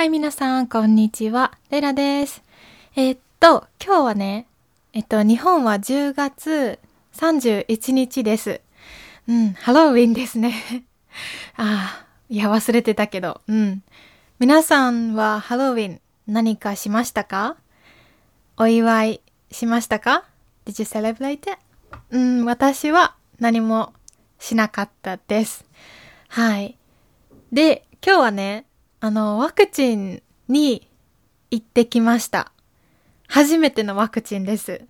はい、皆さん、こんにちは。レラです。えーっと、今日はね、えっと、日本は10月31日です。うん、ハロウィンですね。ああ、いや、忘れてたけど、うん。皆さんはハロウィン何かしましたか？お祝いしましたか ?Did you celebrate it? うん、私は何もしなかったです。はい。で、今日はね、あの、ワクチンに行ってきました。初めてのワクチンです。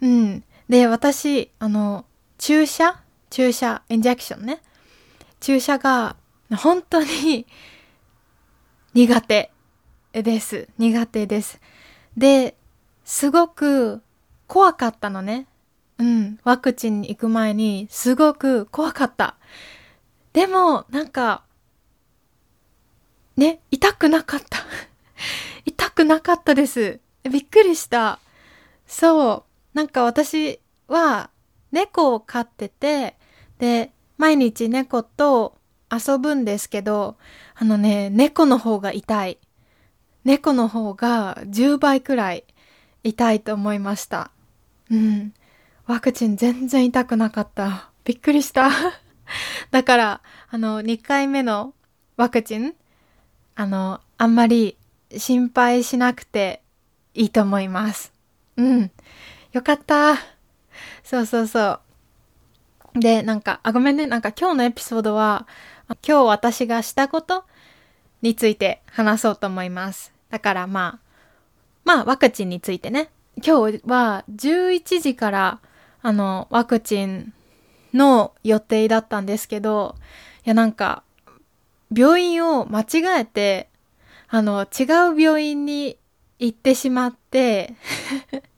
うん。で、私、あの、注射？注射、インジェクションね。注射が本当に 苦手です。苦手です。で、すごく怖かったのね。うん。ワクチンに行く前にすごく怖かった。でも、なんか、ね、痛くなかった。痛くなかったです。びっくりした。そう。なんか私は猫を飼ってて、で、毎日猫と遊ぶんですけど、あのね、猫の方が痛い。猫の方が10倍くらい痛いと思いました。うん。ワクチン全然痛くなかった。びっくりした。だから、あの、2回目のワクチン、あの、あんまり心配しなくていいと思います。うん。よかった。そうそうそう。で、なんか、あ、ごめんね。なんか今日のエピソードは、今日私がしたことについて話そうと思います。だからまあ、まあワクチンについてね。今日は11時からあのワクチンの予定だったんですけど、いやなんか病院を間違えて、あの違う病院に行ってしまって、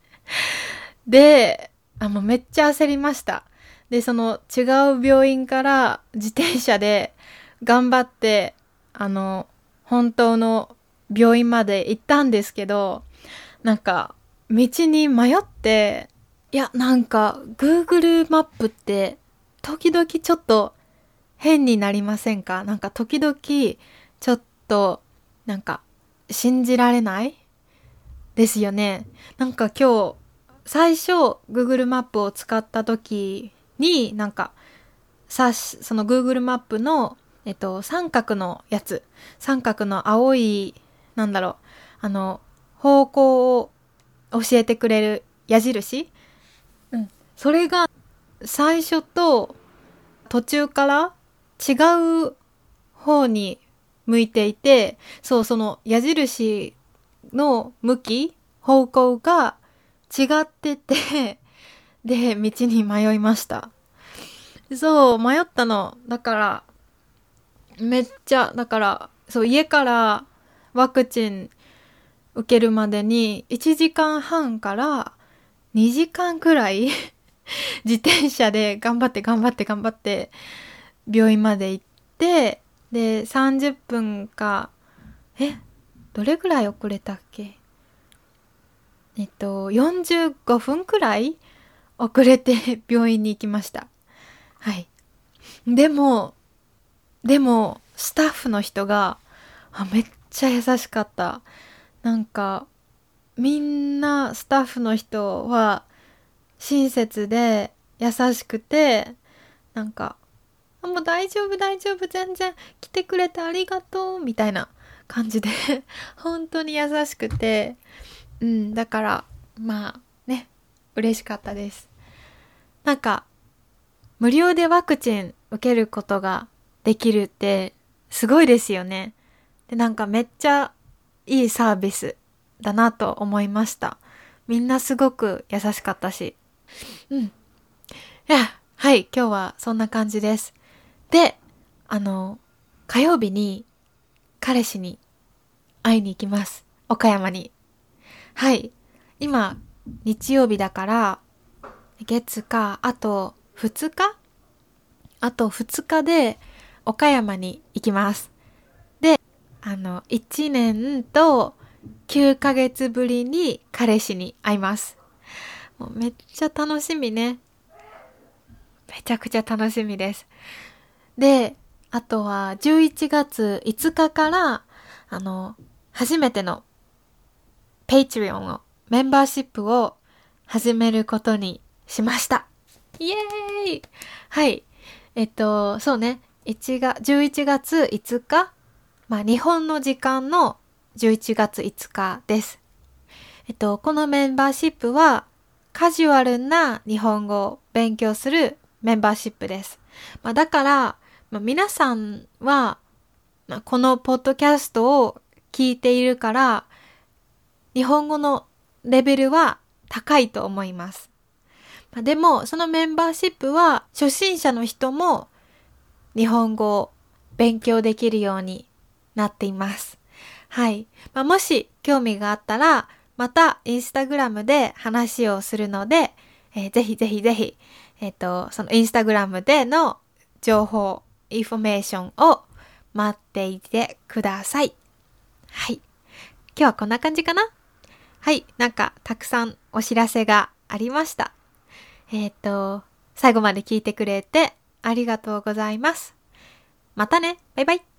で、あのめっちゃ焦りました。で、その違う病院から自転車で頑張って、あの、本当の病院まで行ったんですけど、なんか、道に迷って、いや、なんか、Google マップって、時々ちょっと変になりませんか？なんか時々、ちょっと、なんか、信じられない？ですよね。なんか今日、最初、Google マップを使った時に、なんか、さし、その Google マップの、えっと、三角のやつ、三角の青い、なんだろう、あの、方向を教えてくれる矢印？うん。それが、最初と途中から違う方に向いていて、そう、その矢印の向き、方向が違ってて、で、道に迷いました。そう、迷ったの。だから、めっちゃ、だから、そう、家からワクチン受けるまでに1時間半から2時間くらい 自転車で頑張って頑張って頑張って病院まで行って、で、30分か、え、どれくらい遅れたっけ？えっと、45分くらい遅れて 病院に行きました。はい。でも、でも、スタッフの人が、あ、めっちゃ優しかった。なんか、みんな、スタッフの人は、親切で、優しくて、なんか、あもう大丈夫大丈夫、全然来てくれてありがとう、みたいな感じで、本当に優しくて、うん、だから、まあ、ね、嬉しかったです。なんか、無料でワクチン受けることができるってすごいですよね。で、なんかめっちゃいいサービスだなと思いました。みんなすごく優しかったし。うん。いや、はい、今日はそんな感じです。で、あの、火曜日に彼氏に会いに行きます。岡山に。はい。今、日曜日だから、月か、あと2日？あと2日で岡山に行きます。で、あの、1年と9ヶ月ぶりに彼氏に会います。もうめっちゃ楽しみね。めちゃくちゃ楽しみです。で、あとは11月5日から、あの、初めての Patreon を、メンバーシップを始めることにしました。イエーイはい。えっと、そうね。1月、11月5日まあ、日本の時間の11月5日です。えっと、このメンバーシップは、カジュアルな日本語を勉強するメンバーシップです。まあ、だから、まあ、皆さんは、まあ、このポッドキャストを聞いているから、日本語のレベルは高いと思います。まあ、でも、そのメンバーシップは初心者の人も日本語を勉強できるようになっています。はい。まあ、もし興味があったら、またインスタグラムで話をするので、えー、ぜひぜひぜひ、えっ、ー、と、そのインスタグラムでの情報、インフォメーションを待っていてください。はい。今日はこんな感じかな？はい。なんか、たくさんお知らせがありました。えっ、ー、と、最後まで聞いてくれてありがとうございます。またねバイバイ